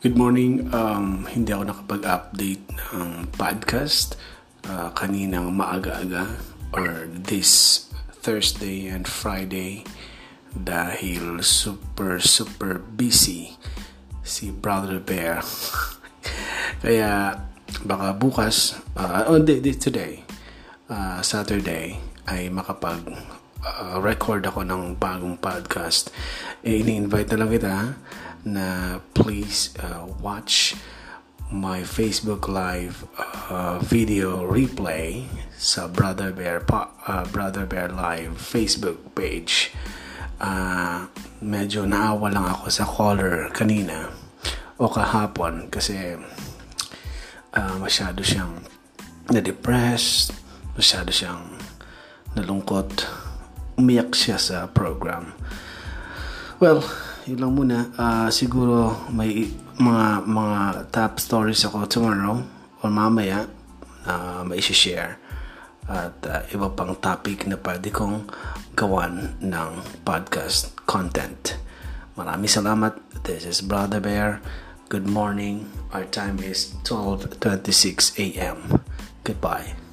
Good morning. Um, hindi ako nakapag-update ng podcast uh, kaninang maaga-aga or this Thursday and Friday dahil super super busy si Brother Bear. Kaya baka bukas, uh, oh, di, di, today, uh, Saturday, ay makapag uh, record ako ng bagong podcast. Eh, ini-invite na lang kita na please uh, watch my Facebook Live uh, video replay sa Brother Bear uh, Brother Bear Live Facebook page. Uh, medyo naawa lang ako sa caller kanina o kahapon kasi uh, masyado siyang na-depressed, masyado siyang nalungkot. Umiyak siya sa program. Well, yun lang muna. Uh, siguro may mga mga top stories ako tomorrow or mamaya na uh, may share at uh, iba pang topic na pwede kong gawan ng podcast content. Maraming salamat. This is Brother Bear. Good morning. Our time is 12:26 a.m. Goodbye.